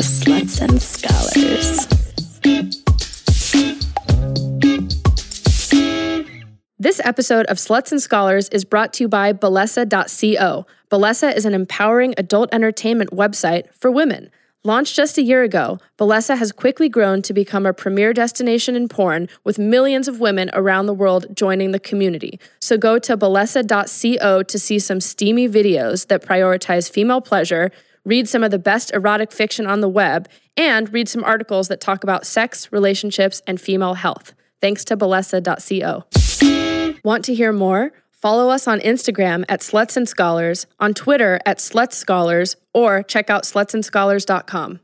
Sluts and Scholars. This episode of Sluts and Scholars is brought to you by Bellesa.co. Bellesa is an empowering adult entertainment website for women. Launched just a year ago, Bellesa has quickly grown to become a premier destination in porn with millions of women around the world joining the community. So go to Bellesa.co to see some steamy videos that prioritize female pleasure, read some of the best erotic fiction on the web, and read some articles that talk about sex, relationships, and female health. Thanks to Bellesa.co. Want to hear more? Follow us on Instagram at Sluts and Scholars, on Twitter at Sluts Scholars, or check out slutsandscholars.com.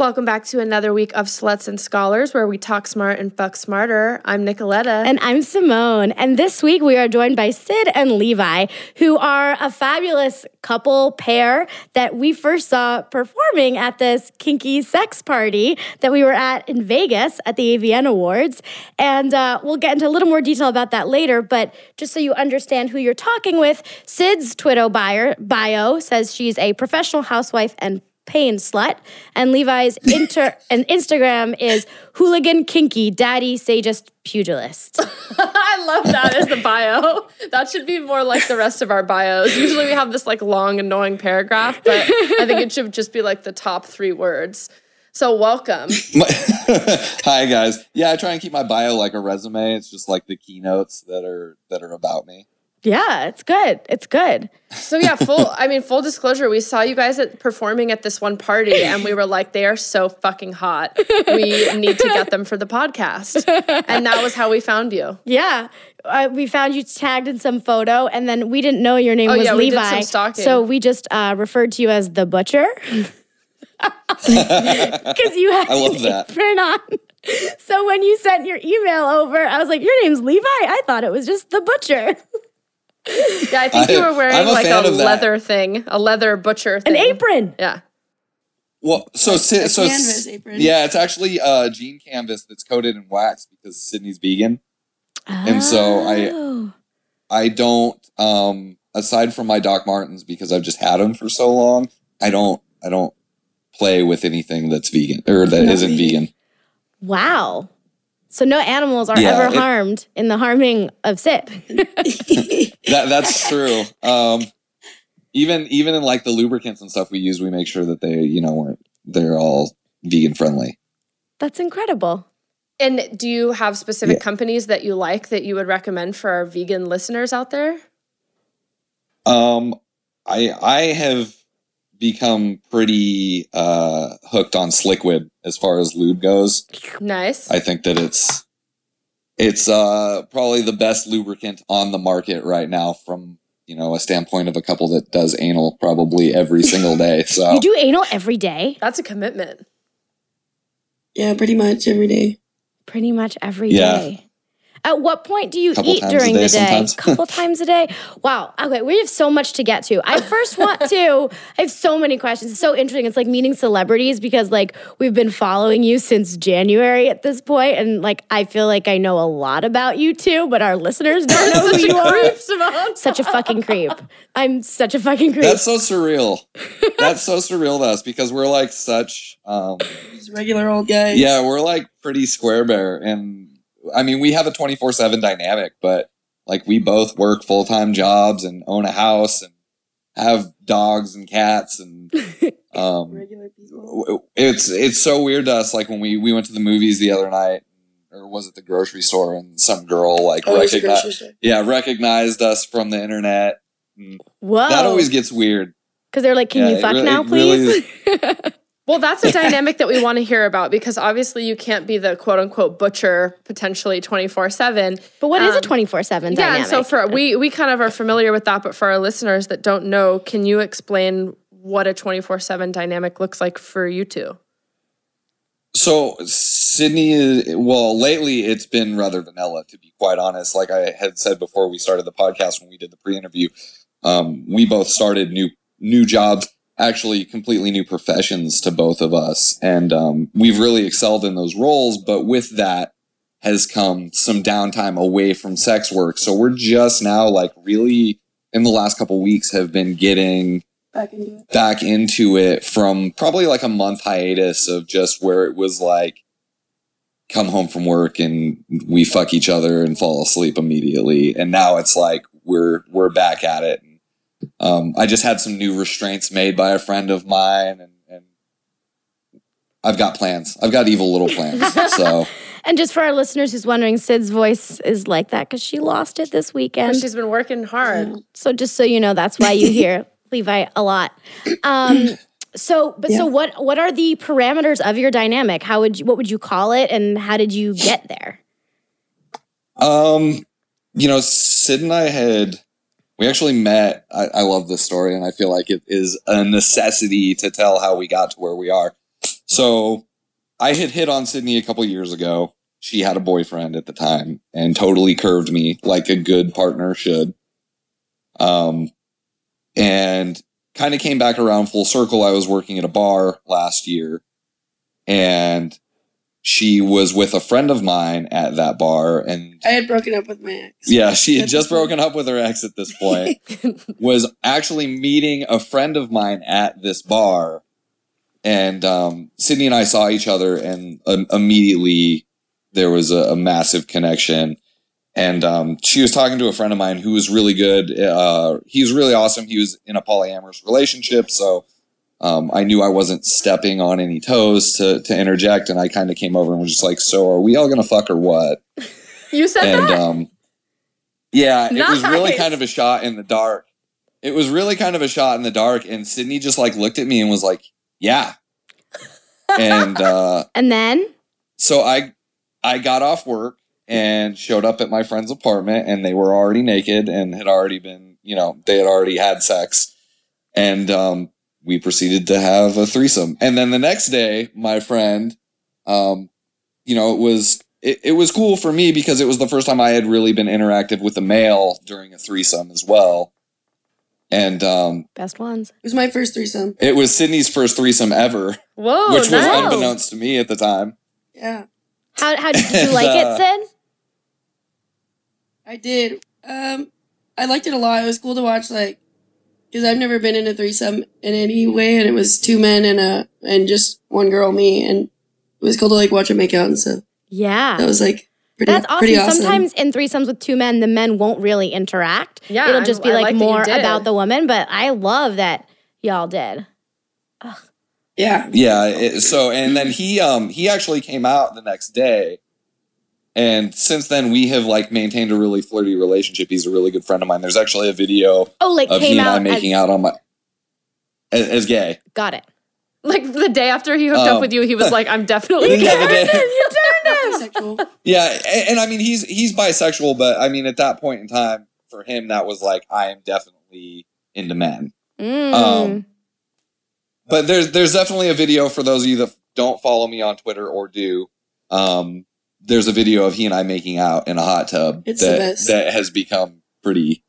Welcome back to another week of Sluts and Scholars, where we talk smart and fuck smarter. I'm Nicoletta. And I'm Simone. And this week we are joined by Sid and Levi, who are a fabulous couple pair that we first saw performing at this kinky sex party that we were at in Vegas at the AVN Awards. And uh, we'll get into a little more detail about that later. But just so you understand who you're talking with, Sid's Twitter bio, bio says she's a professional housewife and pain slut. And Levi's inter and Instagram is hooligan kinky daddy just pugilist. I love that as the bio. That should be more like the rest of our bios. Usually we have this like long, annoying paragraph, but I think it should just be like the top three words. So welcome. Hi guys. Yeah, I try and keep my bio like a resume. It's just like the keynotes that are that are about me. Yeah, it's good. It's good. So yeah, full I mean full disclosure, we saw you guys at performing at this one party and we were like they are so fucking hot. We need to get them for the podcast. And that was how we found you. Yeah. Uh, we found you tagged in some photo and then we didn't know your name Oh, was yeah, we did Levi. some stalking. So we just uh, referred to you as the butcher. Because you had I love that. apron on. So when you sent your email over, I was like, Your name's Levi? I thought it was just the butcher. Yeah, I think you were wearing a like a of that. leather thing, a leather butcher An apron. Yeah. Well, so Sid, a so canvas apron. yeah, it's actually uh, jean canvas that's coated in wax because Sydney's vegan. And so I- Oh. I don't, um, aside from my Doc Martens because I've just had them for so long. I don't, I don't play with anything that's vegan or that Not not vegan. vegan. Wow. So no animals are Yeah, ever it- harmed in the harming of Sid. That that's true. Um, even even in like the lubricants and stuff we use, we make sure that they, you know, we're, they're all vegan friendly. That's incredible. And do you have specific Yeah. companies that you like that you would recommend for our vegan listeners out there? Um, I I have become pretty uh, hooked on Sliquid as far as lube goes. Nice. I think that it's it's uh, probably the best lubricant on the market right now from you know a standpoint of a couple that does anal probably every single day. So You do anal every day? That's a commitment. yeah, pretty much every day. Pretty much every day. Yeah. At what point do you Couple eat during day the day? sometimes. Couple times a day. Wow. Okay, we have so much to get to. I first want to. I have so many questions. It's so interesting. It's like meeting celebrities because like we've been following you since January at this point, and like I feel like I know a lot about you too, but our listeners don't know who Such you a are. creep, Simone. Such a fucking creep. I'm such a fucking creep. that's so surreal. that's so surreal to us because we're like such um, regular old guys. yeah, we're like pretty square bear and I mean we have a 24/7 dynamic, but like we both work full-time jobs and own a house and have dogs and cats and um Regular people. it's it's so weird to us like when we we went to the movies the other night or was it the grocery store and some girl like Oh, recognized yeah recognized us from the internet And Whoa. that always gets weird Because they're like, can Yeah, you fuck really- now, it really please? Well, that's a dynamic that we want to hear about because obviously you can't be the quote unquote butcher potentially 24 7. but what is a Um, 24 7 Yeah, dynamic? and so for we we kind of are familiar with that, but for our listeners that don't know, can you explain what a 24 7 dynamic looks like for you two? So Sydney well lately it's been rather vanilla to be quite honest. Like I had said before we started the podcast when we did the pre-interview, um, we both started new new jobs, actually completely new professions to both of us, and um, we've really excelled in those roles. But with that has come some downtime away from sex work. So we're just now like really in the last couple weeks have been getting back into it. back into it from probably like a month hiatus of just where it was like come home from work and we fuck each other and fall asleep immediately and now it's like we're we're back at it um, i just had some new restraints made by a friend of mine and, and i've got plans i've got evil little plans so And just for our listeners who's wondering, Sid's voice is like that because she lost it this weekend. And she's been working hard. So just so you know, that's why you hear Levi a lot. Um, so, but so what? What are the parameters of your dynamic? How would you? What would you call it? And how did you get there? Um, you know, Sid and I had we actually met. I, I love this story, and I feel like it is a necessity to tell how we got to where we are. So, I had hit on Sydney a couple years ago. She had a boyfriend at the time, and totally curved me like a good partner should. Um, and kind of came back around full circle. I was working at a bar last year, and she was with a friend of mine at that bar, and I had broken up with my ex. yeah, she had just broken up with her ex at this point. was actually meeting a friend of mine at this bar, and um, Sydney and I saw each other, and um, immediately there was a, a massive connection. And um, she was talking to a friend of mine who was really good. Uh, he was really awesome. He was in a polyamorous relationship, so um, I knew I wasn't stepping on any toes to to interject. And I kind of came over and was just like, "So, are we all gonna fuck or what?" You said and that? um yeah it was really kind of a shot in the dark it was really kind of a shot in the dark and sydney just like looked at me and was like yeah and uh And then, so i i got off work and showed up at my friend's apartment and they were already naked and had already been you know they had already had sex and um we proceeded to have a threesome and then the next day my friend um you know it was it, it was cool for me because it was the first time i had really been interactive with a male during a threesome as well and um best ones. It was my first threesome. it was sydney's first threesome ever Whoa, which was nice. unbeknownst to me at the time Yeah, How how did you like Uh, it, Sid? I did. Um, I liked it a lot. It was cool to watch, like, because I've never been in a threesome in any way, and it was two men and a and just one girl, me, and it was cool to like watch them make out and stuff. Yeah. That was like pretty, That's awesome. pretty awesome. Sometimes in threesomes with two men, the men won't really interact. Yeah, It'll I'm- just be I like, like more about the woman. But I love that y'all did. yeah, Yeah. It, so and then he um he actually came out the next day, and since then we have like maintained a really flirty relationship. He's a really good friend of mine. There's actually a video Oh, like of came he and I making as, out on my as, as gay. Got it. Like the day after he hooked up Um, with you, he was like, I'm definitely Yeah, the gay. day- bisexual. Yeah, and, and I mean he's he's bisexual, but I mean at that point in time for him that was like I am definitely into men. Mm. Um, But there's there's definitely a video for those of you that don't follow me on Twitter or do. Um, there's a video of he and I making out in a hot tub It's that that has become pretty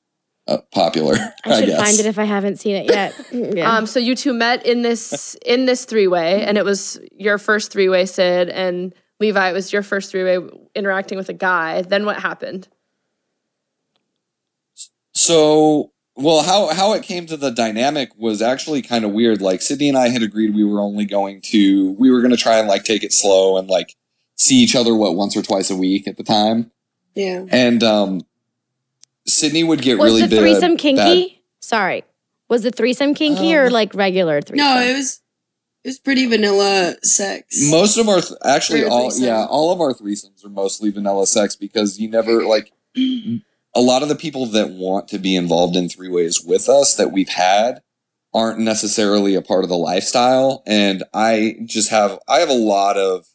uh, popular. I should guess. find it if I haven't seen it yet. Yeah. Um, so you two met in this in this three way, and it was your first three way, Sid, and Levi. It was your first three way interacting with a guy. Then what happened? So, well, how how it came to the dynamic was actually kind of weird. Like Sydney and I had agreed we were only going to we were going to try and like take it slow and like see each other what once or twice a week at the time. Yeah, And um Sydney would get was really the threesome bad- kinky? Sorry. Was the threesome kinky or Um, like regular threesome? no, it was it was pretty vanilla sex. Most of our th- actually all yeah all of our threesomes are mostly vanilla sex because you never like a lot of the people that want to be involved in three ways with us that we've had aren't necessarily a part of the lifestyle and I just have I have a lot of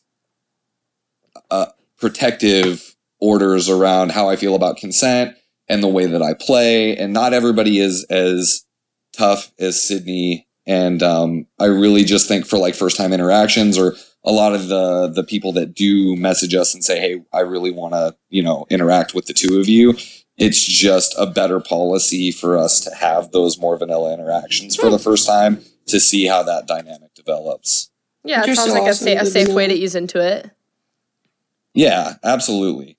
uh, protective orders around how I feel about consent and the way that I play. And not everybody is as tough as Sydney. And um, I really just think for like first time interactions or a lot of the the people that do message us and say hey I really want to you know interact with the two of you it's just a better policy for us to have those more vanilla interactions for the first time to see how that dynamic develops. Yeah, it sounds so like a, sa- a safe way to ease into it. Yeah absolutely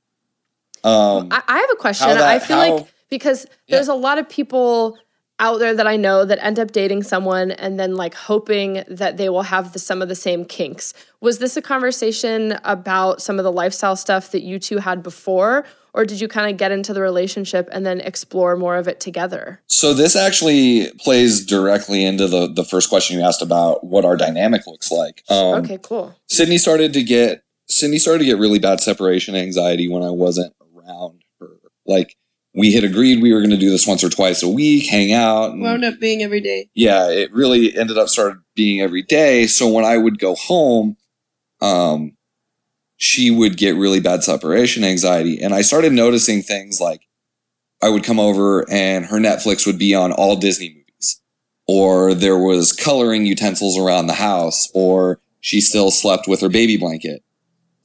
um I, I have a question. That- I feel how- like because there's a lot of people out there that I know that end up dating someone and then like hoping that they will have the, some of the same kinks. Was this a conversation about some of the lifestyle stuff that you two had before? Or did you kind of get into the relationship and then explore more of it together? So this actually plays directly into the the first question you asked about what our dynamic looks like. Um, okay, cool. Sydney started to get Sydney started to get really bad separation anxiety when I wasn't around her. Like we had agreed we were going to do this once or twice a week, hang out. And, Wound up being every day. yeah, it really ended up started being every day. So when I would go home, um, she would get really bad separation anxiety, and I started noticing things like I would come over and her Netflix would be on all Disney movies, or there was coloring utensils around the house, or she still slept with her baby blanket.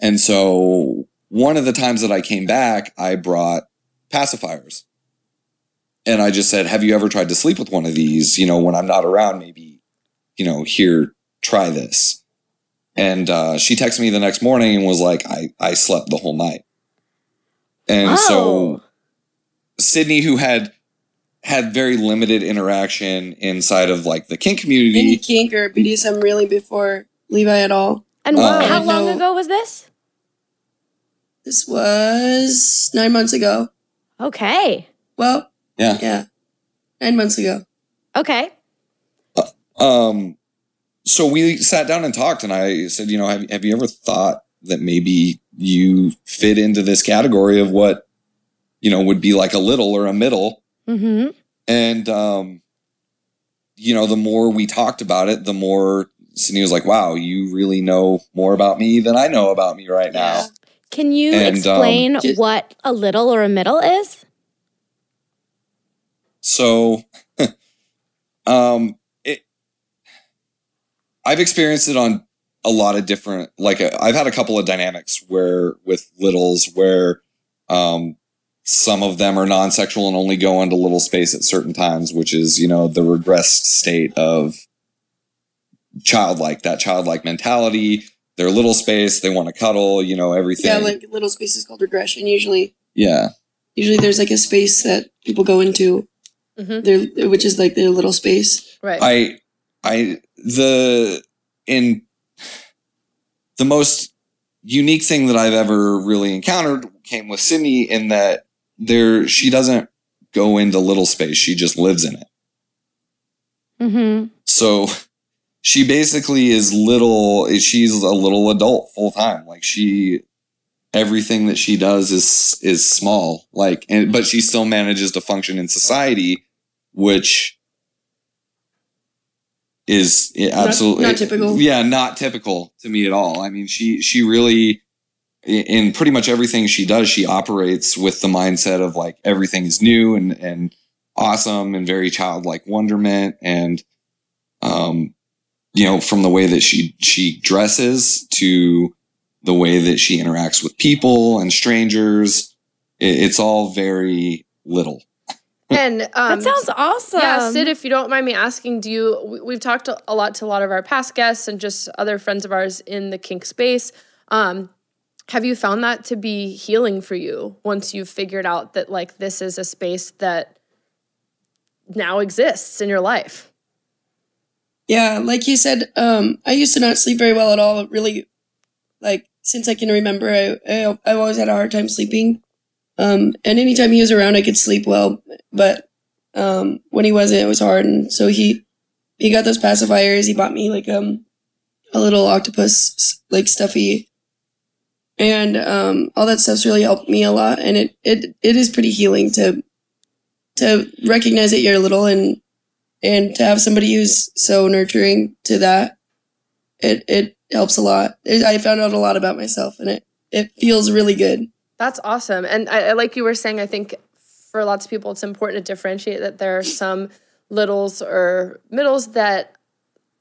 And so one of the times that I came back, I brought pacifiers. And I just said, Have you ever tried to sleep with one of these? You know, when I'm not around, maybe, you know, here, try this. And uh, she texted me the next morning and was like, I, I slept the whole night. And so Oh. Sydney, who had had very limited interaction inside of like the kink Any community, kink or BDSM really before Levi at all. And Uh, how long No. ago was this? This was nine months ago. Okay. Well, yeah. yeah, nine months ago. Okay. Um, so we sat down and talked, and I said, you know, have, have you ever thought that maybe you fit into this category of what, you know, would be like a little or a middle? Mm-hmm. And, um, you know, the more we talked about it, the more Sydney was like, wow, you really know more about me than I know about me right now. Can you And, um, explain just- what a little or a middle is? So, um, it, I've experienced it on a lot of different, like uh, I've had a couple of dynamics where with littles where, um, some of them are non-sexual and only go into little space at certain times, which is, you know, the regressed state of childlike, that childlike mentality. They're little space. They want to cuddle, you know, everything. Yeah, like little spaces called regression. Usually, yeah. usually there's like a space that people go into, Mhm. their which is like their little space. Right. I I the in the most unique thing that I've ever really encountered came with Sydney in that there she doesn't go into little space, she just lives in it. Mm-hmm. So she basically is little she's a little adult full time. Like she everything that she does is is small. Like and but she still manages to function in society, which is yeah, Not- absolutely not typical. Yeah, not typical to me at all. I mean, she she really in pretty much everything she does, she operates with the mindset of like everything is new and and awesome and very childlike wonderment and um you know from the way that she she dresses to the way that she interacts with people and strangers it, it's all very little and um, that sounds awesome. Yeah, Sid, if you don't mind me asking, do you? we- We've talked a a lot to a lot of our past guests and just other friends of ours in the kink space. Um, have you found that to be healing for you once you've figured out that like this is a space that now exists in your life? Yeah, like you said, um, I used to not sleep very well at all. Really, like since I can remember, I, I I've always had a hard time sleeping. Um, and anytime he was around, I could sleep well. But um, when he wasn't, it was hard. And so he he got those pacifiers. He bought me like um a little octopus like stuffy, and um, all that stuff's really helped me a lot. And it it it is pretty healing to to recognize that you're little and and to have somebody who's so nurturing to that it it helps a lot i found out a lot about myself and it it feels really good That's awesome. And I, I like you were saying, I think for lots of people, it's important to differentiate that there are some littles or middles that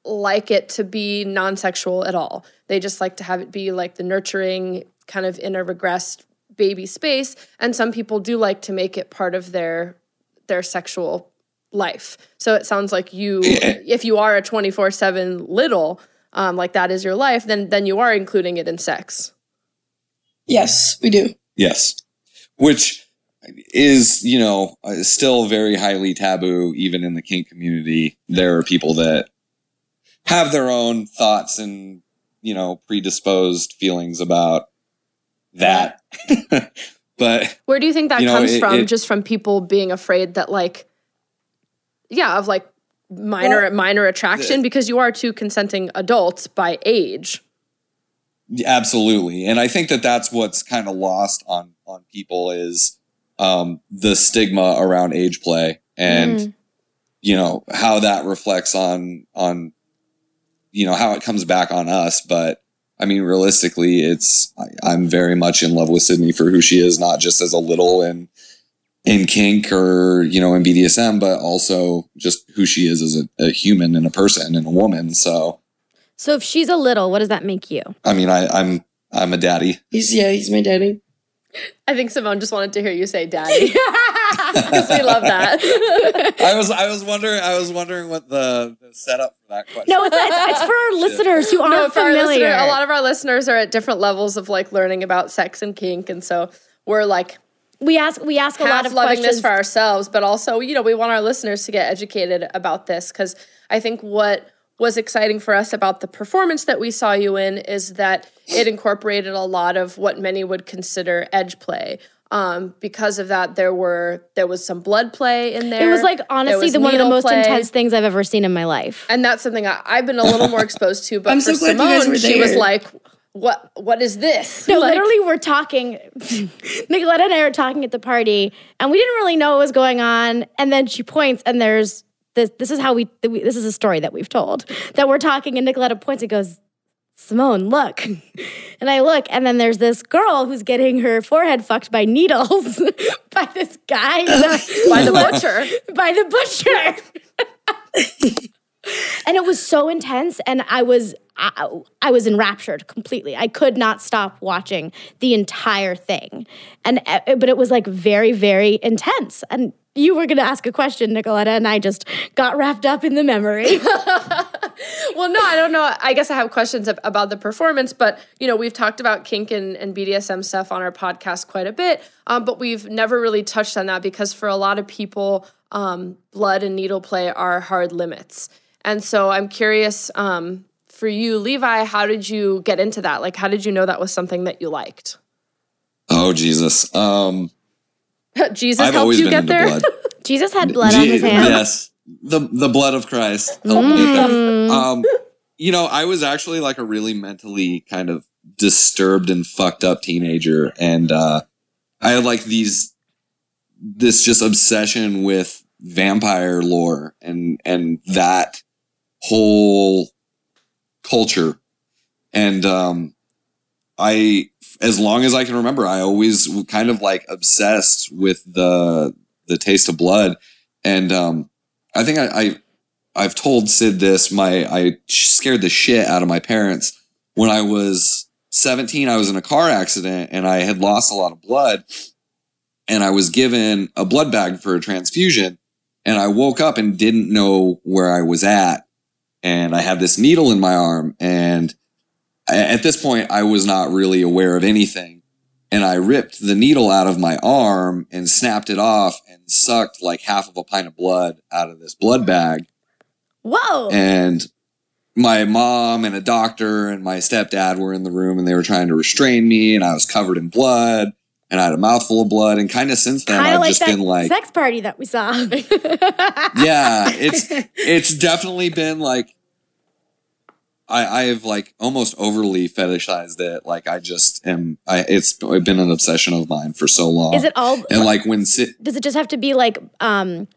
like it to be non sexual at all. They just like to have it be like the nurturing, kind of in a regressed baby space. And some people do like to make it part of their their sexual life. So it sounds like you, if you are a 24 7 little, um, like that is your life, then then you are including it in sex. yes we do yes which is you know uh, still very highly taboo even in the kink community there are people that have their own thoughts and you know predisposed feelings about that but Where do you think that You know, comes it- from? it- just from people being afraid that like yeah, of like minor minor attraction because you are two consenting adults by age. absolutely and i think that that's what's kind of lost on on people is um the stigma around age play and Mm. you know how that reflects on on you know how it comes back on us but i mean realistically it's I, i'm very much in love with sydney for who she is not just as a little in in kink or you know in bdsm but also just who she is as a, a human and a person and a woman so So if she's a little, what does that make you? i mean i i'm i'm a daddy He's yeah, he's my daddy. I think Simone just wanted to hear you say daddy. Because we love that. i was i was wondering i was wondering what the, the setup for that question No, it's, it's, it's for our listeners who aren't no, for our familiar. listener, a lot of our listeners are at different levels of like learning about sex and kink, and so we're like we ask we ask a lot half of loving questions this for ourselves, but also you know we want our listeners to get educated about this because I think what was exciting for us about the performance that we saw you in is that it incorporated a lot of what many would consider edge play. Um, because of that, there were there was some blood play in there. It was like honestly was the one of the most play. intense things I've ever seen in my life. and that's something I, I've been a little more exposed to. But I'm for so glad you guys Simone, were she was like, "What? What is this?" No, Like- literally, we're talking. Nicoletta and I are talking at the party, and we didn't really know what was going on. And then she points, and there's this. This is how we. This is a story that we've told that we're talking, and Nicoletta points and goes, "Simone, look." And I look, and then there's this girl who's getting her forehead fucked by needles by this guy by the butcher. by the butcher. And it was so intense and I was I, I was enraptured completely. I could not stop watching the entire thing. And uh, but it was like very very intense. And you were going to ask a question, Nicoletta, and I just got wrapped up in the memory. Well, no, I don't know. I guess I have questions about the performance, but you know, we've talked about kink and, and BDSM stuff on our podcast quite a bit, um, but we've never really touched on that because for a lot of people, um, blood and needle play are hard limits. And so I'm curious um, for you, Levi, how did you get into that? Like, how did you know that was something that you liked? oh jesus um Jesus i've helped you get there. Jesus had blood on his hands. Yes, the the blood of Christ helped me get there. Mm. Um, you know, I was actually like a really mentally kind of disturbed and fucked up teenager, and uh, I had like these this just obsession with vampire lore and and that whole culture, and um, I as long as I can remember, I always kind of like obsessed with the the taste of blood, and um, I think I, I I've told Sid this. My I scared the shit out of my parents when I was 17. I was in a car accident and I had lost a lot of blood, and I was given a blood bag for a transfusion. And I woke up and didn't know where I was at, and I had this needle in my arm. And at this point, I was not really aware of anything. And I ripped the needle out of my arm and snapped it off and sucked like half of a pint of blood out of this blood bag Whoa. and my mom and a doctor and my stepdad were in the room and they were trying to restrain me and I was covered in blood and I had a mouthful of blood and kind of since then kind I've like just been like sex party that we saw. yeah it's it's definitely been like I I have like almost overly fetishized it like I just am I it's been an obsession of mine for so long Is it all? and like when sit does it just have to be like um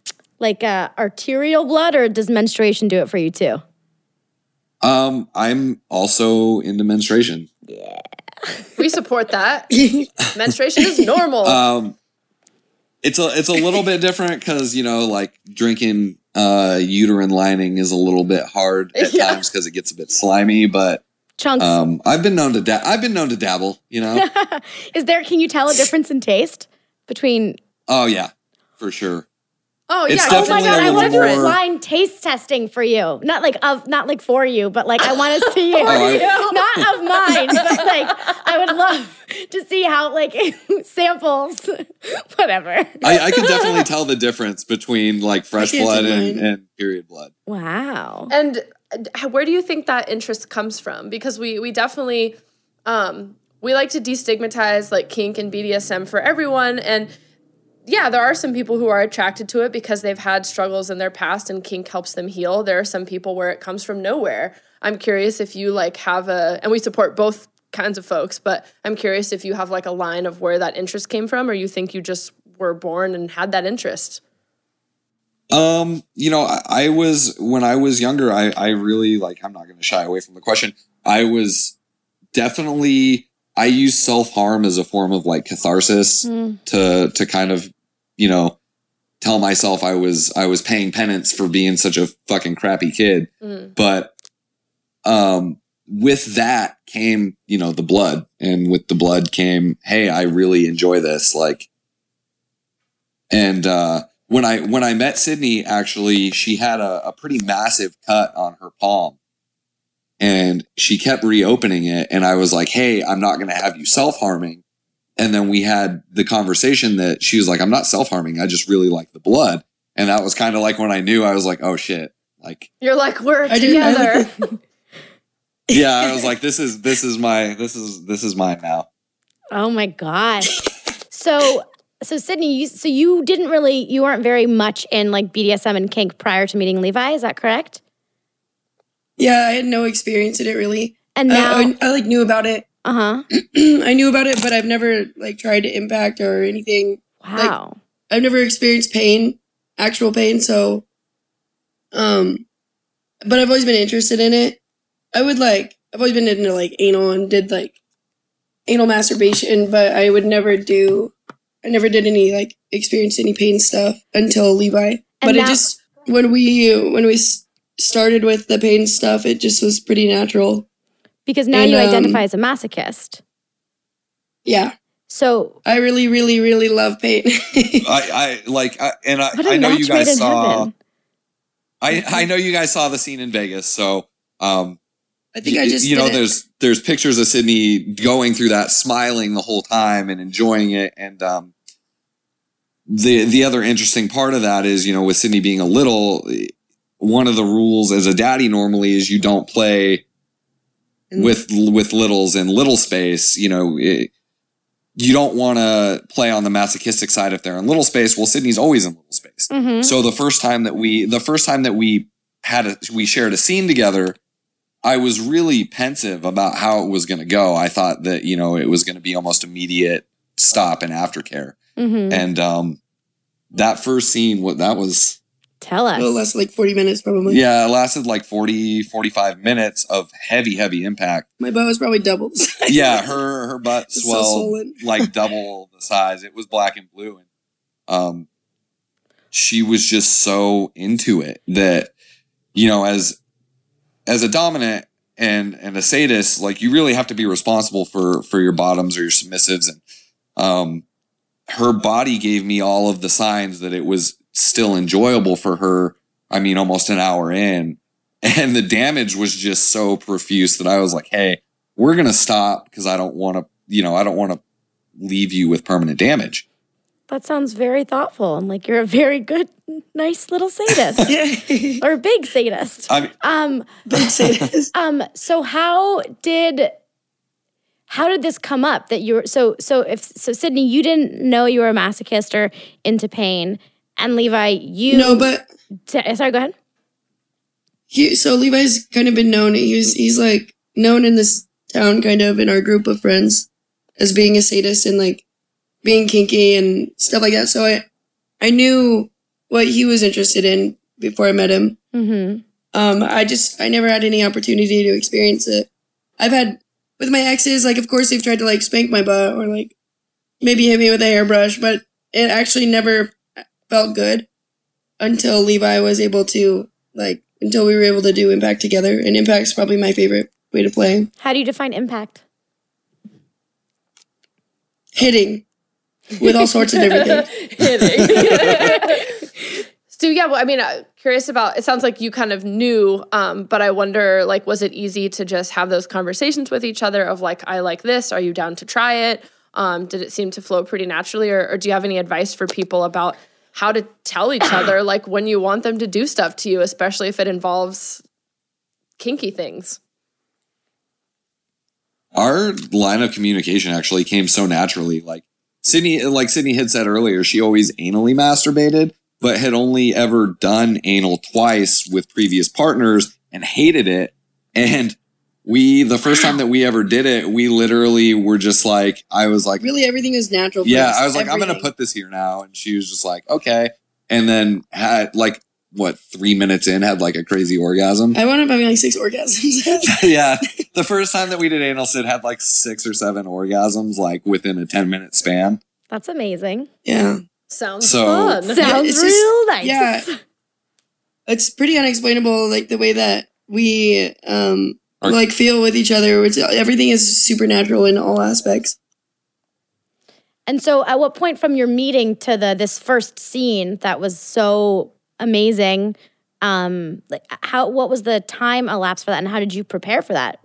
like uh, arterial blood, or does menstruation do it for you too? um I'm also into menstruation We support that. Menstruation is normal. um it's a it's a little bit different because you know like drinking uh uterine lining is a little bit hard at Yeah. times because it gets a bit slimy but Chunks. um i've been known to da- i've been known to dabble you know Is there? Can you tell a difference in taste between? oh yeah for sure Oh It's yeah, Oh my god, I want to do little more- blind taste testing for you. Not like of not like for you, but like I want to see you. oh, not of mine, but like I would love to see how like samples whatever. I, I can definitely tell the difference between like fresh blood and, and period blood. Wow. And uh, where do you think that interest comes from? Because we we definitely um, we like to destigmatize like kink and BDSM for everyone, and yeah, there are some people who are attracted to it because they've had struggles in their past, and kink helps them heal. There are some people where it comes from nowhere. I'm curious if you like have a, and we support both kinds of folks, but I'm curious if you have like a line of where that interest came from, or you think you just were born and had that interest. Um, you know, I, I was when I was younger, I, I really like I'm not gonna shy away from the question. I was definitely I use self harm as a form of like catharsis Mm. to to kind of, you know, tell myself I was I was paying penance for being such a fucking crappy kid. Mm. But um with that came, you know, the blood. And with the blood came, hey, I really enjoy this. Like and uh when I when I met Sydney, actually, she had a, a pretty massive cut on her palm. And she kept reopening it. And I was like, hey, I'm not gonna have you self-harming. And then we had the conversation that she was like, I'm not self-harming, I just really like the blood. And that was kind of like when I knew I was like, oh shit. Like You're like we're I do- together. yeah, I was like, this is this is my this is this is mine now. Oh my god. So so Sydney, you, so you didn't really you weren't very much in like BDSM and kink prior to meeting Levi, is that correct? Yeah, I had no experience in it really. And I- now I, I, like knew about it. Uh-huh. I knew about it, but I've never like tried to impact or anything. Wow. I've never experienced pain, actual pain. So, um, but I've always been interested in it. I would like, I've always been into like anal and did like anal masturbation, but I would never do, I never did any like experience any pain stuff until Levi. but now- it just, when we, when we started with the pain stuff, it just was pretty natural. Because now and, you um, identify as a masochist. Yeah. So I really, really, really love pain. I, I like I, and I, what a I know you guys saw heaven. I, I know you guys saw the scene in Vegas, so um I think I y- just you know did it. there's there's pictures of Sydney going through that smiling the whole time and enjoying it and um the the other interesting part of that is you know with Sydney being a little one of the rules as a daddy normally is you don't play And- with with littles in little space you know it, you don't want to play on the masochistic side if they're in little space well Sydney's always in little space Mhm. so the first time that we, the first time that we had a, we shared a scene together, I was really pensive about how it was going to go. I thought that you know it was going to be almost immediate stop and aftercare, Mhm. and um, that first scene, what that was, Tell us. it lasted like 40 minutes probably. yeah, it lasted like 40, 45 minutes of heavy, heavy impact. My butt was probably double. Yeah, her her butt It's swelled swollen. like double the size. It was black and blue, and um, she was just so into it that you know, as as a dominant and and a sadist, like you really have to be responsible for for your bottoms or your submissives, and um, her body gave me all of the signs that it was still enjoyable for her. I mean, almost an hour in, and the damage was just so profuse that I was like, "Hey, we're gonna stop because I don't want to, you know, I don't want to leave you with permanent damage." that sounds very thoughtful and like you're a very good, nice little sadist or big sadist. I mean, Um, Big sadist. um, so how did how did this come up that you were so so if so Sydney, you didn't know you were a masochist or into pain, and Levi, you No, but T- sorry, go ahead. he, so Levi's kind of been known. He's he's like known in this town, kind of in our group of friends, as being a sadist and like being kinky and stuff like that. So I I knew what he was interested in before I met him. Mm-hmm. Um, I just I never had any opportunity to experience it. I've had with my exes, like of course they've tried to like spank my butt or like maybe hit me with a hairbrush, but it actually never felt good until Levi was able to like until we were able to do impact together. And impact's probably my favorite way to play. How do you define impact? Hitting with all sorts of different things. Hitting. So yeah, well, I mean, uh, curious about. It sounds like you kind of knew, um, but I wonder, like, was it easy to just have those conversations with each other of like, I like this. Are you down to try it? Um, did it seem to flow pretty naturally, or, or do you have any advice for people about how to tell each other like when you want them to do stuff to you, especially if it involves kinky things? Our line of communication actually came so naturally. Like Sydney, like Sydney had said earlier, she always anally masturbated, but had only ever done anal twice with previous partners and hated it. And we, the first time that we ever did it, we literally were just like, I was like, Really, everything is natural. yeah, us, I was like, I'm gonna put this here now, and she was just like, okay, and then had like what three minutes in had like a crazy orgasm. I wound up having like six orgasms. yeah, the first time that we did anal Sid had like six or seven orgasms like within a ten minute span. That's amazing. yeah. Sounds So- fun. Sounds it's just- real nice. yeah. It's pretty unexplainable, like the way that we um Are- like feel with each other. Which everything is supernatural in all aspects. And so, at what point from your meeting to the this first scene that was so amazing, um, like how what was the time elapsed for that, and how did you prepare for that?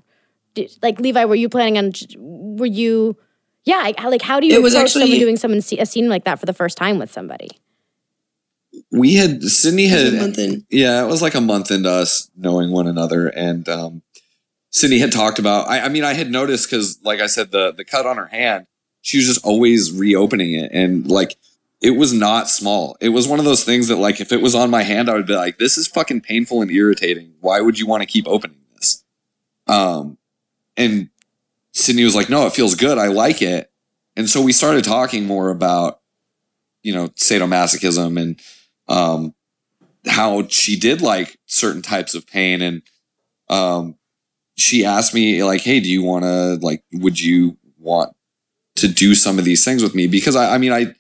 Did, like Levi, were you planning on? Were you? Yeah, like how do you It was approach actually- someone doing someone a scene like that for the first time with somebody? We had Sydney had a month in. Yeah, it was like a month into us knowing one another, and um, Sydney had talked about. I, I mean, I had noticed because, like I said, the the cut on her hand, she was just always reopening it, and like it was not small. It was one of those things that, like, if it was on my hand, I would be like, "This is fucking painful and irritating. Why would you want to keep opening this?" Um, and Sydney was like, "No, it feels good. I like it." And so we started talking more about, you know, sadomasochism and um, how she did like certain types of pain and um she asked me like hey do you want to like would you want to do some of these things with me? Because I, I mean i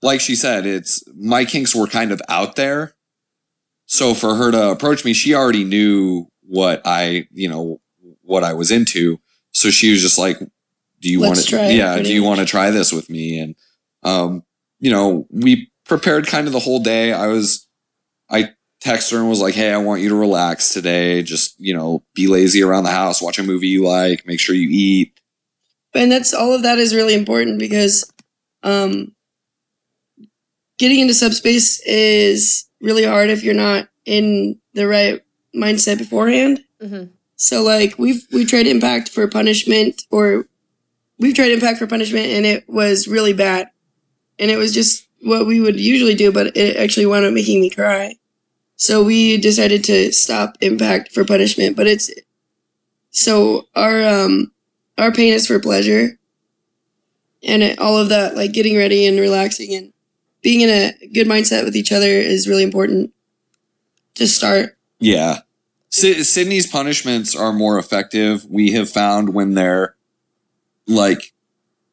like she said it's my kinks were kind of out there. So for her to approach me she already knew what i you know what i was into. So she was just like do you want to yeah do you want to try this with me? And um you know we prepared kind of the whole day. I was i texted her and was like hey i want you to relax today. Just you know be lazy around the house watch a movie you like make sure you eat. And that's all of that is really important because um getting into subspace is really hard if you're not in the right mindset beforehand. Mhm. so like we've we tried impact for punishment or we've tried impact for punishment and it was really bad. And it was just what we would usually do but it actually wound up making me cry so we decided to stop impact for punishment but it's so our um our pain is for pleasure and it, all of that like getting ready and relaxing and being in a good mindset with each other is really important to start Yeah. Sy- Sydney's punishments are more effective. We have found when they're like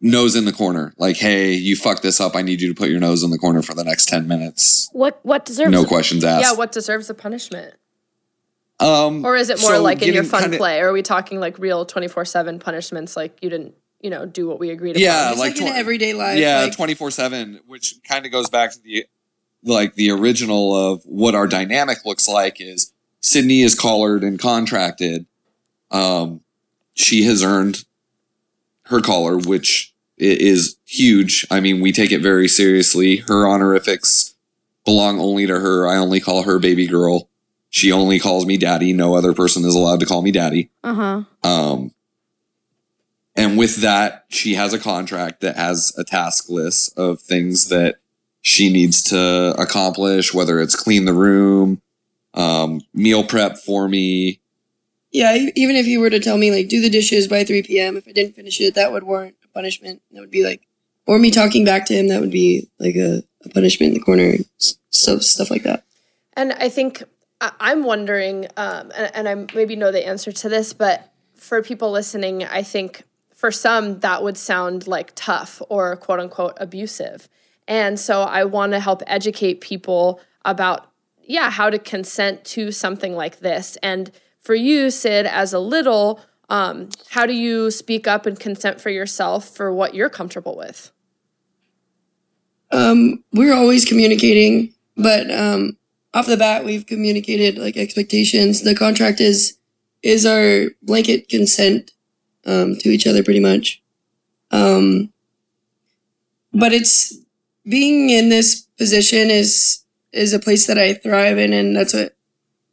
nose in the corner. Like, hey, you fucked this up. I need you to put your nose in the corner for the next 10 minutes. What what deserves No questions asked. Yeah, what deserves the punishment? Um, Or is it more so like in your fun kinda- play? Or are we talking like real 24 7 punishments like you didn't, you know, do what we agreed Yeah, upon? It's like like, in tw- everyday life yeah, 24 7, which kind of goes back to the like the original of what our dynamic looks like is Sydney is collared and contracted. Um, she has earned her collar, which is huge. I mean, we take it very seriously. Her honorifics belong only to her. I only call her baby girl. She only calls me daddy. No other person is allowed to call me daddy. Uh huh. Um, and with that, she has a contract that has a task list of things that she needs to accomplish, whether it's clean the room, um, meal prep for me. Yeah even if you were to tell me like do the dishes by 3 p.m if i didn't finish it that would warrant a punishment that would be like or me talking back to him that would be like a, a punishment in the corner so stuff like that And I think I'm wondering, um, and, and I maybe know the answer to this, but for people listening, I think for some that would sound like tough or quote unquote abusive. And so I want to help educate people about, yeah, how to consent to something like this. And for you, Sid, as a little, um, how do you speak up and consent for yourself for what you're comfortable with? um, we're always communicating but um, off the bat we've communicated like expectations. The contract is is our blanket consent um, to each other pretty much. Um, but it's being in this position is is a place that I thrive in, and that's what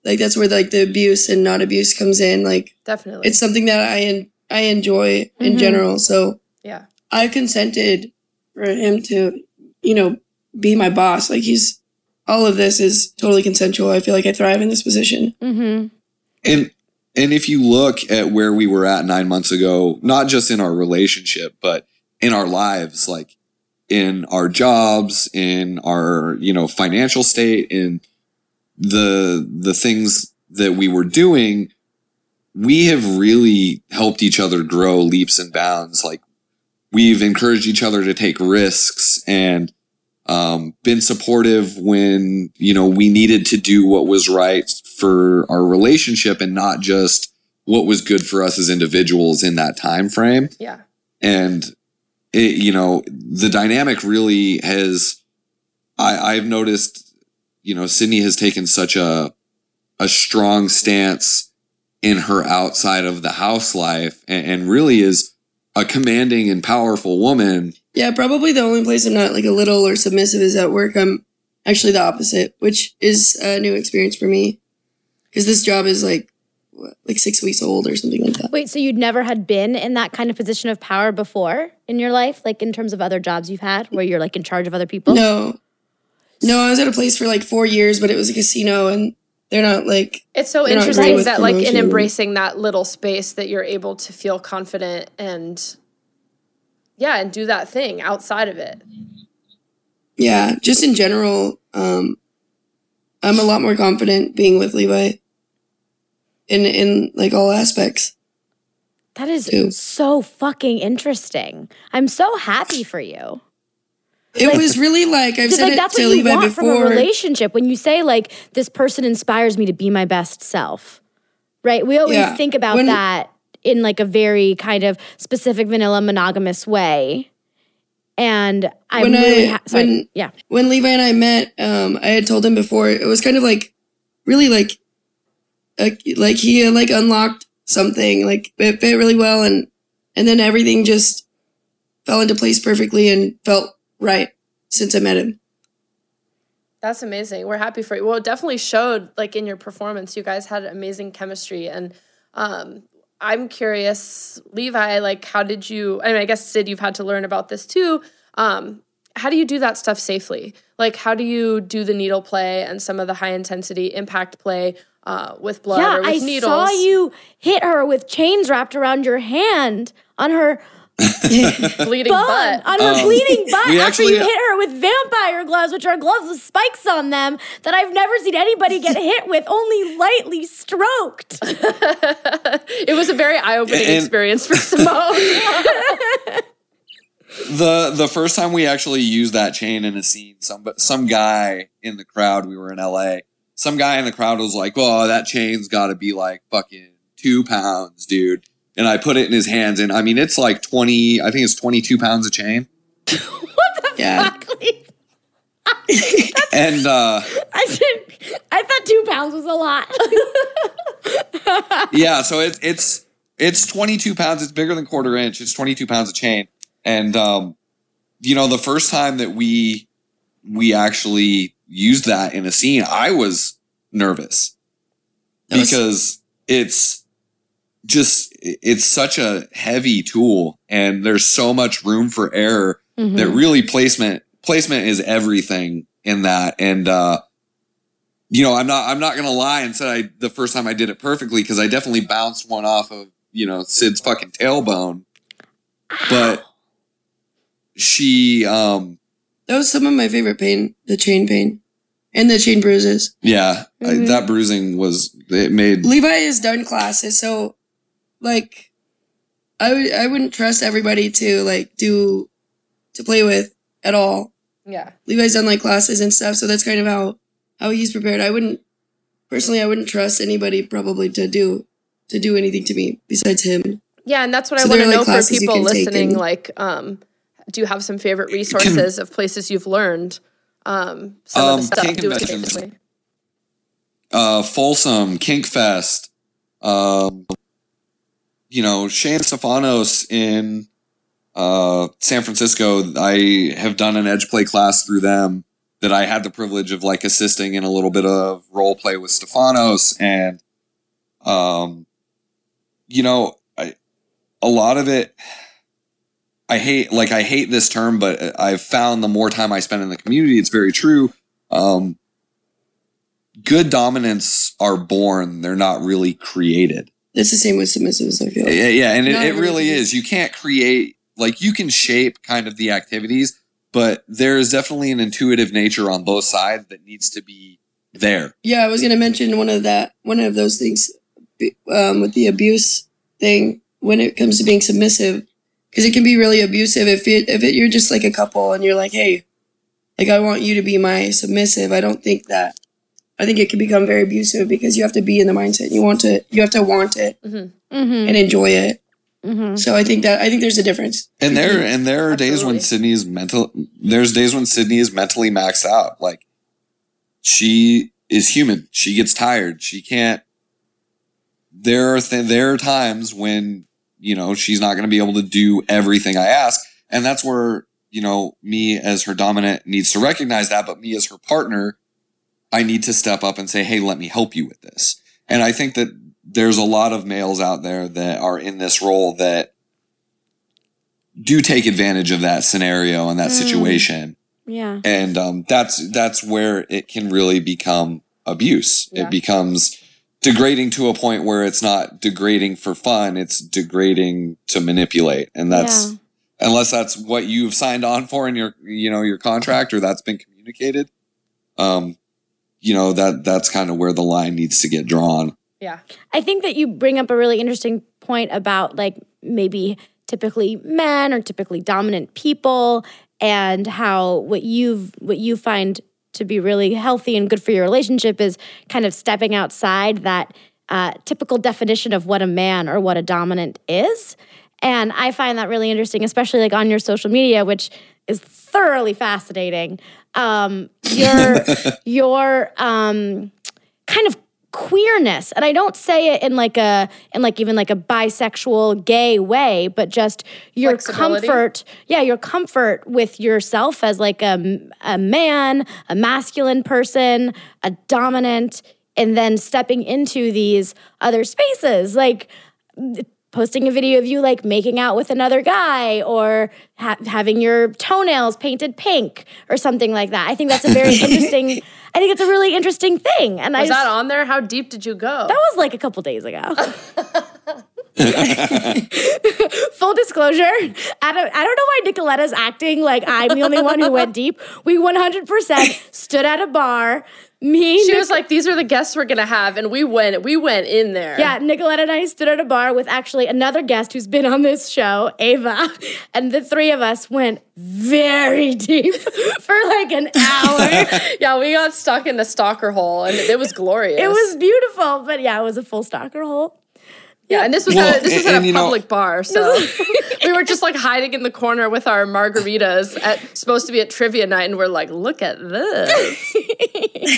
like that's where like the abuse and not abuse comes in. Like Definitely. it's something that I en- I enjoy in Mhm. general. So yeah. I consented for him to, you know, be my boss. Like he's all of this is totally consensual. I feel like I thrive in this position. Mm-hmm. And and if you look at where we were at nine months ago, not just in our relationship, but in our lives, like in our jobs, in our you know financial state, in the the things that we were doing, we have really helped each other grow leaps and bounds. Like we've encouraged each other to take risks and um, been supportive when you know we needed to do what was right for our relationship and not just what was good for us as individuals in that time frame Yeah. and it, you know the dynamic really has I, i've noticed you know sydney has taken such a a strong stance in her outside of the house life and, and really is a commanding and powerful woman Yeah, probably the only place I'm not like a little or submissive is at work. I'm actually the opposite, which is a new experience for me. Because this job is like what, like six weeks old or something like that. Wait, so you'd never had been in that kind of position of power before in your life, like in terms of other jobs you've had, where you're like in charge of other people? No, no, I was at a place for like four years, but it was a casino, and they're not like It's so interesting great with that, like, in embracing that little space, that you're able to feel confident and, yeah, and do that thing outside of it. yeah, just in general. Um, I'm a lot more confident being with Levi. In in like all aspects. That is Too. so fucking interesting. I'm so happy for you. It was really like I've said like it that's to what you Levi want from a before. relationship. When you say like this person inspires me to be my best self, right? We always Yeah. think about When- that in like a very kind of specific vanilla monogamous way. And I'm When I- really ha- sorry. when- yeah. when Levi and I met, um, I had told him before it was kind of like, really like, uh, like he uh, like unlocked something, like it fit really well, and and then everything just fell into place perfectly and felt right since I met him. That's amazing. We're happy for you. Well, it definitely showed like in your performance. You guys had amazing chemistry, and um, I'm curious, Levi. Like, how did you? I mean, I guess Sid, you've had to learn about this too. Um, how do you do that stuff safely? Like, how do you do the needle play and some of the high intensity impact play uh, with blood Yeah, or with I needles? saw you hit her with chains wrapped around your hand on her bleeding bun, butt. on her Um, bleeding butt after actually- you hit her with vampire gloves, which are gloves with spikes on them that I've never seen anybody get hit with, only lightly stroked. it was a very eye opening And- experience for Simone. the the first time we actually used that chain in a scene, some some guy in the crowd, we were in LA. Some guy in the crowd was like, "Oh, that chain's got to be like fucking two pounds, dude." And I put it in his hands, and I mean, it's like twenty. I think it's twenty two pounds of chain. What the yeah, Exactly. And uh, I didn't. I thought two pounds was a lot. yeah, so it's it's it's twenty two pounds. It's bigger than quarter inch. It's twenty two pounds of chain. And um, you know, the first time that we we actually used that in a scene, I was nervous. That was- because it's just it's such a heavy tool and there's so much room for error Mm-hmm. that really placement placement is everything in that and uh you know i'm not i'm not gonna lie and said i the first time i did it perfectly because i definitely bounced one off of you know sid's fucking tailbone but she um that was some of my favorite pain, the chain pain, and the chain bruises. yeah I- Mhm. that bruising was it made Levi has done classes, so like I would I wouldn't trust everybody to like do to play with at all. yeah. Levi's done like classes and stuff, so that's kind of how how he's prepared. I wouldn't personally I wouldn't trust anybody probably to do to do anything to me besides him. Yeah, and that's what So I want to are, know for people listening. and- Like, um, do you have some favorite resources of places you've learned um, some of Um, the stuff Kink doing Conventions. safely? uh, Folsom, Kinkfest, um, you know, Shay Stefanos in uh, San Francisco. I have done an edge play class through them that I had the privilege of like assisting in a little bit of role play with Stefanos and, um, you know, I, a lot of it, I hate, like, I hate this term, but I've found the more time I spend in the community, it's very true. Um, good dominants are born; they're not really created. It's the same with submissives. I feel. Yeah, yeah, and it, it really is. You can't create like you can shape kind of the activities, but there is definitely an intuitive nature on both sides that needs to be there. Yeah, I was gonna mention one of that one of those things um, with the abuse thing when it comes to being submissive, because it can be really abusive if it if it, you're just like a couple and you're like, hey, like I want you to be my submissive. I don't think that. I think it can become very abusive because you have to be in the mindset. You want to you have to want it Mm-hmm. and enjoy it. Mm-hmm. So I think that I think there's a difference. And there and there are days when Absolutely. Sydney is mental. There's days when Sydney is mentally maxed out. Like she is human. She gets tired. She can't. There are th- there are times when you know she's not going to be able to do everything I ask, and that's where you know me as her dominant needs to recognize that. But me as her partner, I need to step up and say, "Hey, let me help you with this." And I think that there's a lot of males out there that are in this role that do take advantage of that scenario and that Mm. situation Yeah. and um, that's that's where it can really become abuse Yeah. it becomes degrading to a point where it's not degrading for fun it's degrading to manipulate and that's Yeah. unless that's what you've signed on for in your you know your contract or that's been communicated um you know that that's kind of where the line needs to get drawn Yeah. I think that you bring up a really interesting point about like maybe typically men or typically dominant people and how what you've what you find to be really healthy and good for your relationship is kind of stepping outside that uh, typical definition of what a man or what a dominant is. And I find that really interesting, especially like on your social media, which is thoroughly fascinating. Um, your your um, kind of queerness. And i don't say it in like a in like even like a bisexual gay way but just your comfort yeah your comfort with yourself as like a, a man a masculine person a dominant and then stepping into these other spaces. Like posting a video of you like making out with another guy or ha- having your toenails painted pink or something like that i think that's a very interesting i think it's a really interesting thing and i Was that on there? How deep did you go? that was like a couple days ago. Full disclosure, I don't, I don't know why Nicoletta's acting like I'm the only one who went deep. We 100% stood at a bar. Me, she Nic- was like, "These are the guests we're gonna have," and we went. We went in there. yeah, Nicoletta and I stood at a bar with actually another guest who's been on this show, Ava, and the three of us went very deep for like an hour. yeah. We got stuck in the stalker hole, and it was glorious. it was beautiful, but yeah, it was a full stalker hole. Yeah, and this was Well, at a, this was at and, a you know- public bar, so we were just like hiding in the corner with our margaritas at supposed to be at trivia night, and we're like, "Look at this!"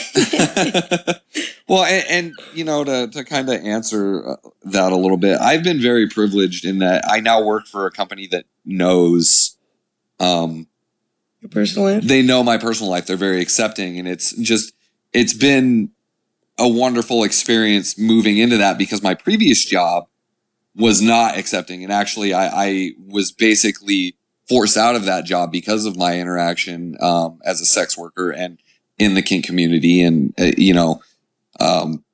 well, and, and you know, to to kind of answer uh, that a little bit, I've been very privileged in that I now work for a company that knows, um, Your personal life. they know my personal life. They're very accepting, and it's just it's been a wonderful experience moving into that because my previous job was not accepting, and actually, I, I was basically forced out of that job because of my interaction um, as a sex worker and in the kink community, and uh, you know, um,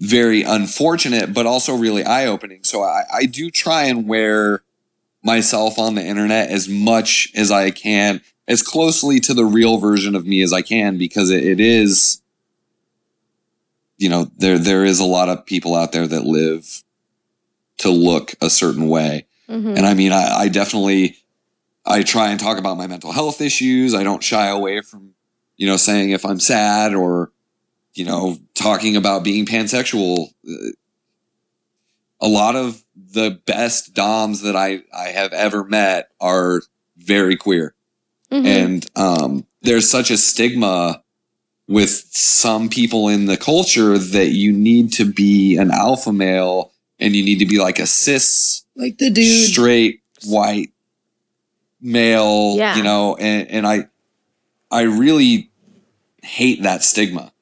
very unfortunate, but also really eye opening. So I, I do try and wear myself on the internet as much as I can, as closely to the real version of me as I can, because it, it is, you know, there there is a lot of people out there that live to look a certain way. Mhm. And I mean, I, I definitely, I try and talk about my mental health issues. I don't shy away from, you know, saying if I'm sad or, you know, talking about being pansexual. Uh, A lot of the best DOMs that I, I have ever met are very queer. Mhm. And um, there's such a stigma with some people in the culture that you need to be an alpha male and you need to be like a cis Like the dude. straight white male Yeah. you know and, and i i really hate that stigma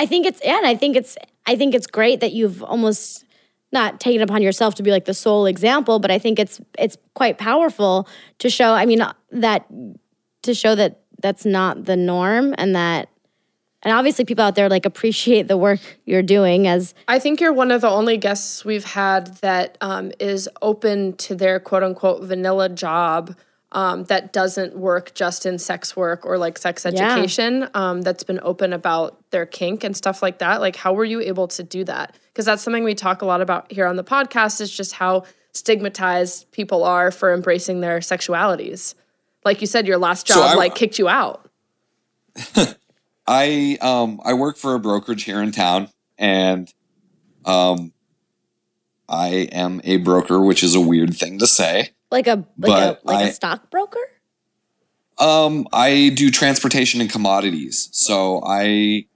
I think it's yeah, and I think it's I think it's great that you've almost not taken upon yourself to be like the sole example, but I think it's it's quite powerful to show. I mean uh, that to show that that's not the norm, and that and obviously people out there like appreciate the work you're doing as I think you're one of the only guests we've had that um, is open to their quote unquote vanilla job um, that doesn't work just in sex work or like sex Yeah. education, um, that's been open about their kink and stuff like that. Like, how were you able to do that? Because that's something we talk a lot about here on the podcast is just how stigmatized people are for embracing their sexualities. Like you said, your last So job I- like kicked you out. I um I work for a brokerage here in town and um I am a broker, which is a weird thing to say. like a like But a like I- a stockbroker. Um I do transportation and commodities. So I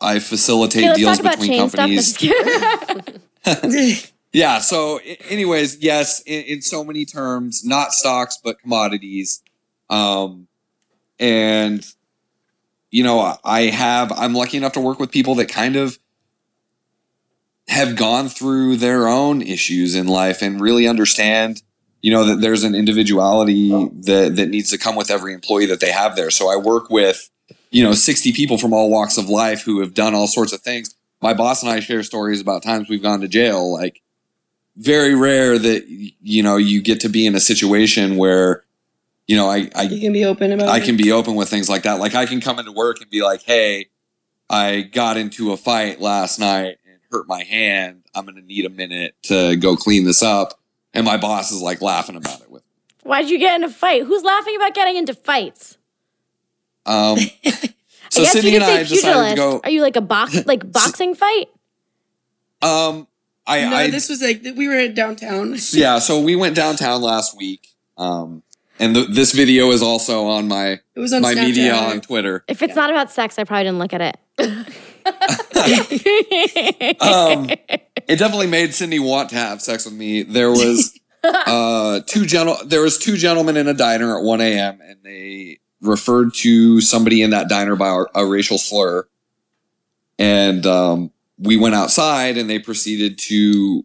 I facilitate Okay, deals between companies. Yeah. So, anyways, yes, in, in so many terms, not stocks but commodities. Um, and you know, I have. I'm lucky enough to work with people that kind of have gone through their own issues in life and really understand. You know that there's an individuality that that needs to come with every employee that they have there. So I work with, you know, 60 people from all walks of life who have done all sorts of things my boss and I share stories about times we've gone to jail. Like, very rare that you know you get to be in a situation where, you know, I You I, can be open about I it. can be open with things like that. Like, I can come into work and be like, "Hey, I got into a fight last night and hurt my hand. I'm gonna need a minute to go clean this up." And my boss is like laughing about it with. me. Why'd you get in a fight? Who's laughing about getting into fights? Um, so I guess Sydney and I say decided to go. Are you like a box like boxing fight? Um, I, no, I this was like we were at downtown. yeah, so we went downtown last week. Um, and the, this video is also on my It was on my Snapchat. media on Twitter. If it's not about sex, I probably didn't look at it. Um, it definitely made Sydney want to have sex with me. There was uh, two gentle there was two gentlemen in a diner at 1 a.m. and they referred to somebody in that diner by a, a racial slur. And um, we went outside and they proceeded to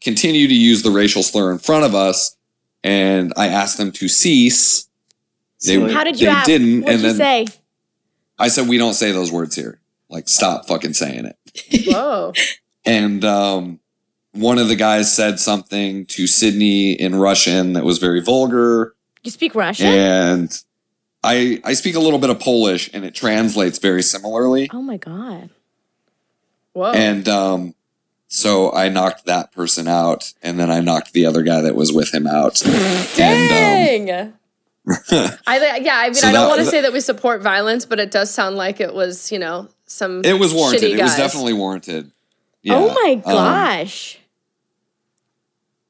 continue to use the racial slur in front of us. And I asked them to cease. They, How did you they ask? didn't. What'd and you then say? I said, we don't say those words here. Like, stop fucking saying it. Whoa. and um, one of the guys said something to Sydney in Russian that was very vulgar, You speak Russian? and I I speak a little bit of Polish, and it translates very similarly. oh my god. Whoa. And um, so I knocked that person out, and then I knocked the other guy that was with him out. And Dang. I yeah, I mean, So I don't want to say that we support violence, but it does sound like it was, you know, some. um, it was warranted. It was definitely warranted. Yeah. oh my Um, gosh.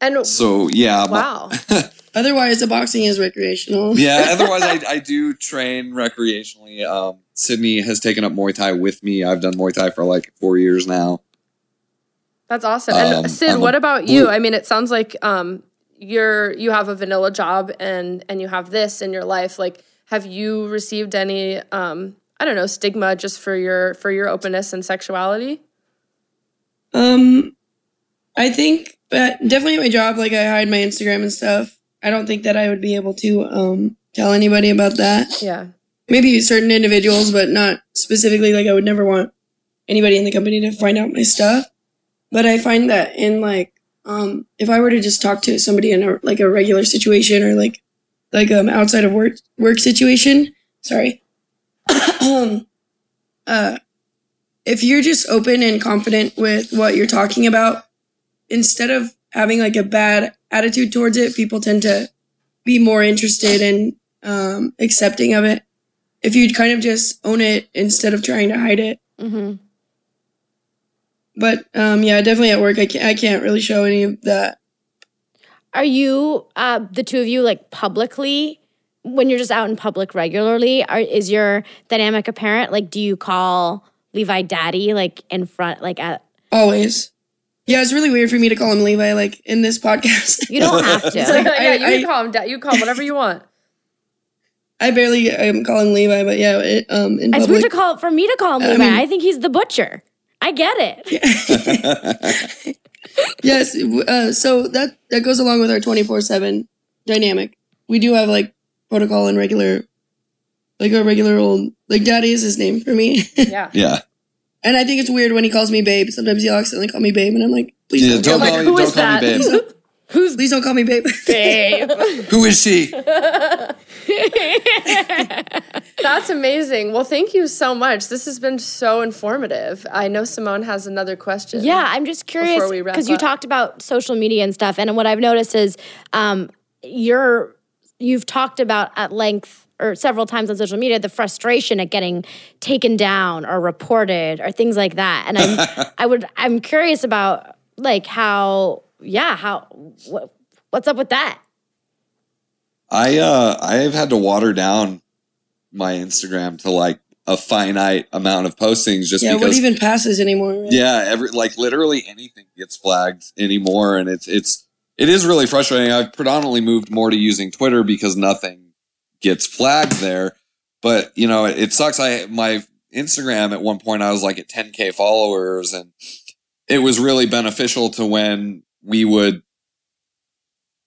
And so yeah, my- wow, Otherwise, the boxing is recreational. yeah. Otherwise, I, I do train recreationally. Um, Sydney has taken up Muay Thai with me. I've done Muay Thai for like four years now. that's awesome. And Um, Sid, I'm what about you? I mean, it sounds like um, you're you have a vanilla job and and you have this in your life. Like, have you received any um, I don't know stigma just for your for your openness and sexuality? Um, I think, but definitely at my job, like I hide my Instagram and stuff. I don't think that I would be able to um tell anybody about that. Yeah, Maybe certain individuals, but not specifically. Like I would never want anybody in the company to find out my stuff. But I find that in like um if I were to just talk to somebody in a like a regular situation or like like um outside of work work situation, sorry. um uh if you're just open and confident with what you're talking about, instead of having like a bad attitude towards it, people tend to be more interested and um, accepting of it. If you'd kind of just own it instead of trying to hide it. hmm But um, yeah, definitely at work, I can't, I can't really show any of that. Are you uh the two of you like publicly when you're just out in public regularly, are, is your dynamic apparent? Like, do you call Levi daddy like in front, like at? Always. Yeah, it's really weird for me to call him Levi like in this podcast. You don't have to. yeah, you I- can call him. Da- you can call him whatever you want. I barely um, call him Levi, but yeah, it, um, in it's weird to call for me to call him I Levi. I, mean- think he's the butcher. I get it. yes. Uh, so that that goes along with our twenty four seven dynamic. We do have like protocol and regular, like a regular old like Daddy is his name for me, Yeah. yeah. And I think it's weird when he calls me Babe. Sometimes he'll accidentally call me Babe, and I'm like, please Yeah, don't, don't call like, who me, is don't call me that? babe. Who's please don't call me Babe. babe? Who is she? That's amazing. Well, thank you so much. This has been so informative. I know Simone has another question. Yeah, I'm just curious Before we wrap because you talked about social media and stuff, and what I've noticed is um, you're you've talked about at length or several times on social media the frustration at getting taken down or reported or things like that, and I'm I would I'm curious about like how yeah how what, what's up with that. I uh I've had to water down my Instagram to like a finite amount of postings just because. yeah, what because even passes anymore? right? yeah, every like literally anything gets flagged anymore and it's it's it is really frustrating. I've predominantly moved more to using Twitter because nothing gets flagged there. But, you know, it, it sucks I my Instagram at one point I was like at 10k followers and it was really beneficial to when we would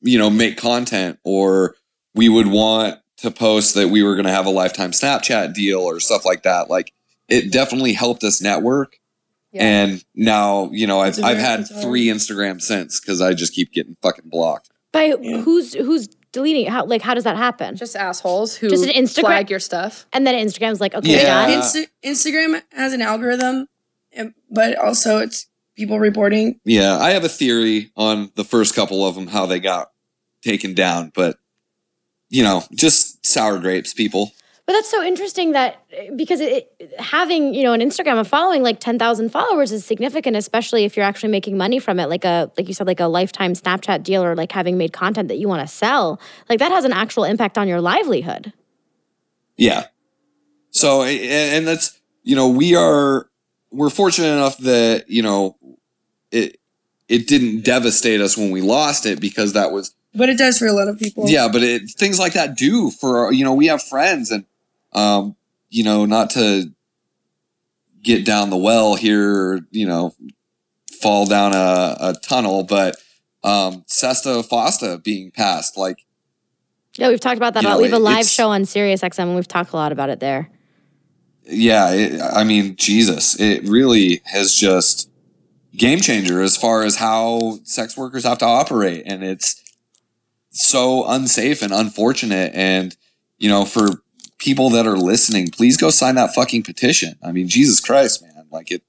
you know make content or we would want to post that we were going to have a lifetime Snapchat deal or stuff like that. Like it definitely helped us network. Yeah. And now, you know, I've, It's a I've had three Instagram since because I just keep getting fucking blocked. By Yeah. who's who's deleting? How like how does that happen? Just assholes who Just an Instagram- flag your stuff. and then Instagram's like okay Yeah. done. Insta- Instagram has an algorithm, but also it's people reporting. Yeah, I have a theory on the first couple of them, how they got taken down, but you know, just sour grapes, people. But that's so interesting that because it, it- having you know an Instagram a following like ten thousand followers is significant, especially if you're actually making money from it, like a like you said, like a lifetime Snapchat deal or like having made content that you want to sell. Like that has an actual impact on your livelihood. Yeah. So, and, and that's, you know, we are, we're fortunate enough that, you know, it, it didn't devastate us when we lost it because that was, But it does for a lot of people. yeah, but it, things like that do for, you know, we have friends and, um, you know, not to get down the well here, you know, fall down a, a tunnel, but, um, Sesta Fosta being passed, like, Yeah, we've talked about that. You a lot. know, we have a live show on Sirius XM, and we've talked a lot about it there. yeah, it, I mean, Jesus, it really has just game changer as far as how sex workers have to operate, and it's so unsafe and unfortunate. And you know, for people that are listening, please go sign that fucking petition. I mean, Jesus Christ, man, like it.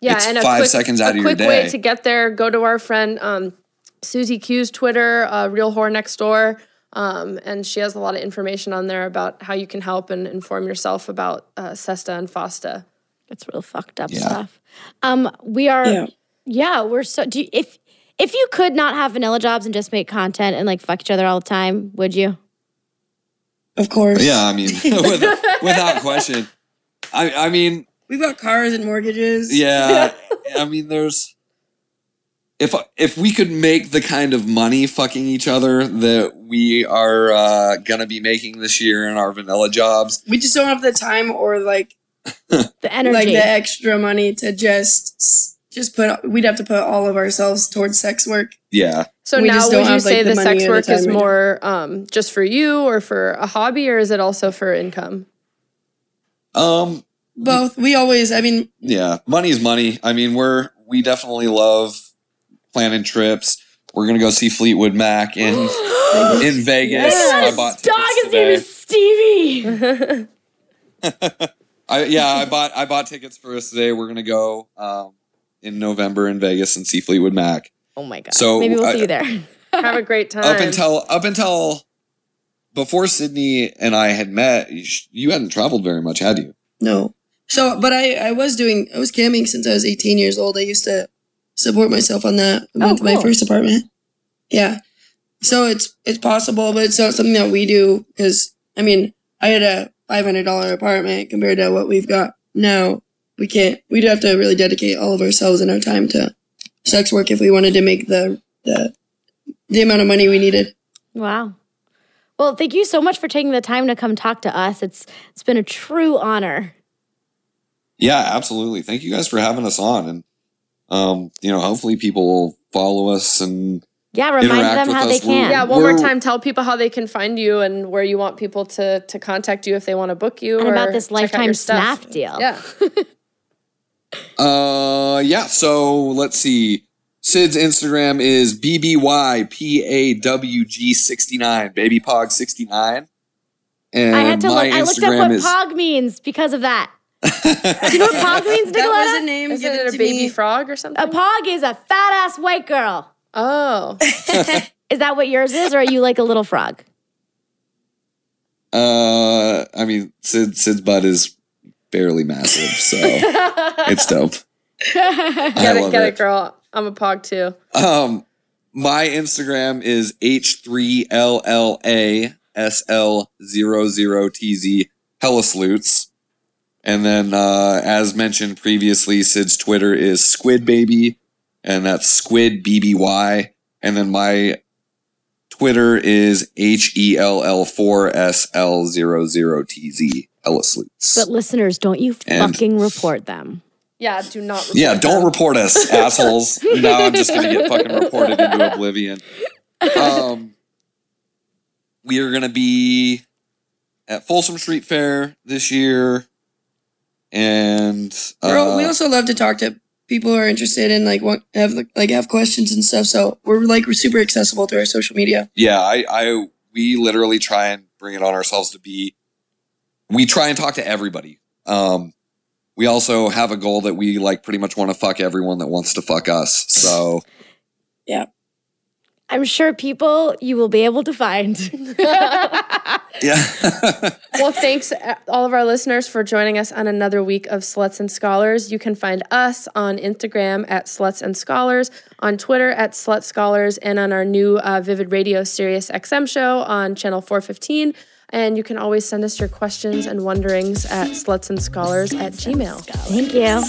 Yeah, It's and five quick, seconds out of your quick way day. to get there. Go to our friend um, Susie Q's Twitter, uh, Real Whore Next Door, um, and she has a lot of information on there about how you can help and inform yourself about uh, Sesta and Fosta. It's real fucked up Yeah. stuff. Um, we are, yeah, Yeah. we're so. Do you, if if you could not have vanilla jobs and just make content and like fuck each other all the time, would you? Of course. Yeah, I mean, with, without question. I, I mean, We've got cars and mortgages. Yeah, I mean, there's if if we could make the kind of money fucking each other that we are uh, gonna be making this year in our vanilla jobs, We just don't have the time or like The energy. like the extra money to just just put. We'd have to put all of ourselves towards sex work. yeah, So We now, just would don't you have, like, say the the, sex or the work is right more um, just for you or for a hobby, or is it also for income? um, Both. We always. I mean, yeah, money's money. I mean, we're we definitely love planning trips. We're gonna go see Fleetwood Mac in in Vegas. I bought dog. tickets His name is Stevie. I, yeah, I bought I bought tickets for us today. We're gonna go um, in November in Vegas and see Fleetwood Mac. oh my god. So, maybe we'll I- see you there. Have a great time. up until up until before Sydney and I had met, you, hadn't traveled very much, had you? no. So, but I I was doing. I was camming since I was 18 years old. I used to support myself on that Oh, with my first apartment. Yeah. So it's it's possible, but it's not something that we do because I mean, I had a five hundred dollar apartment compared to what we've got now. We can't. We'd have to really dedicate all of ourselves and our time to sex work if we wanted to make the the the amount of money we needed. Wow. Well, thank you so much for taking the time to come talk to us. It's it's been a true honor. Yeah, absolutely. Thank you guys for having us on, and um, you know, hopefully people will follow us and Yeah, remind Interact them with how they us. We're- can. Yeah, one more We're- time, tell people how they can find you and where you want people to to contact you if they want to book you. and or about this lifetime your stuff. snap deal. Yeah. Uh, yeah. So let's see. Sid's Instagram is bbywpawg69, baby pog 69. And I had to my look. I looked up Instagram what is. pog means because of that. Do you know what pog means, That was a name Is given it a to baby me. frog or something? A pog is a fat ass white girl. oh. Is that what yours is, or are you like a little frog? uh, I mean, Sid Sid's butt is barely massive, so it's dope. I Get it, love get it. girl. I'm a pog too. Um, my Instagram is H3LLASL00TZ Hellislutes. And then, uh, as mentioned previously, Sid's Twitter is Squid Baby, and that's Squid BBY. And then my Twitter is E HELL4SL00TZ But listeners, don't you And- fucking report them. Yeah, do not. Report Yeah, don't them. report us, assholes. now I'm just gonna get fucking reported into oblivion. Um, we are gonna be at Folsom Street Fair this year, and We're uh, we also love to talk to people who are interested in like want have like have questions and stuff. So we're like we're super accessible through our social media. yeah, I, I, we literally try and bring it on ourselves to be. We try and talk to everybody. Um, we also have a goal that we like pretty much want to fuck everyone that wants to fuck us. So yeah. I'm sure people you will be able to find. yeah. Well, thanks uh, all of our listeners for joining us on another week of Sluts and Scholars. You can find us on Instagram at Sluts and Scholars, on Twitter at Slut Scholars, and on our new uh, Vivid Radio Sirius XM show on channel 415. And you can always send us your questions and wonderings at slutsandscholars at gmail. Thank you.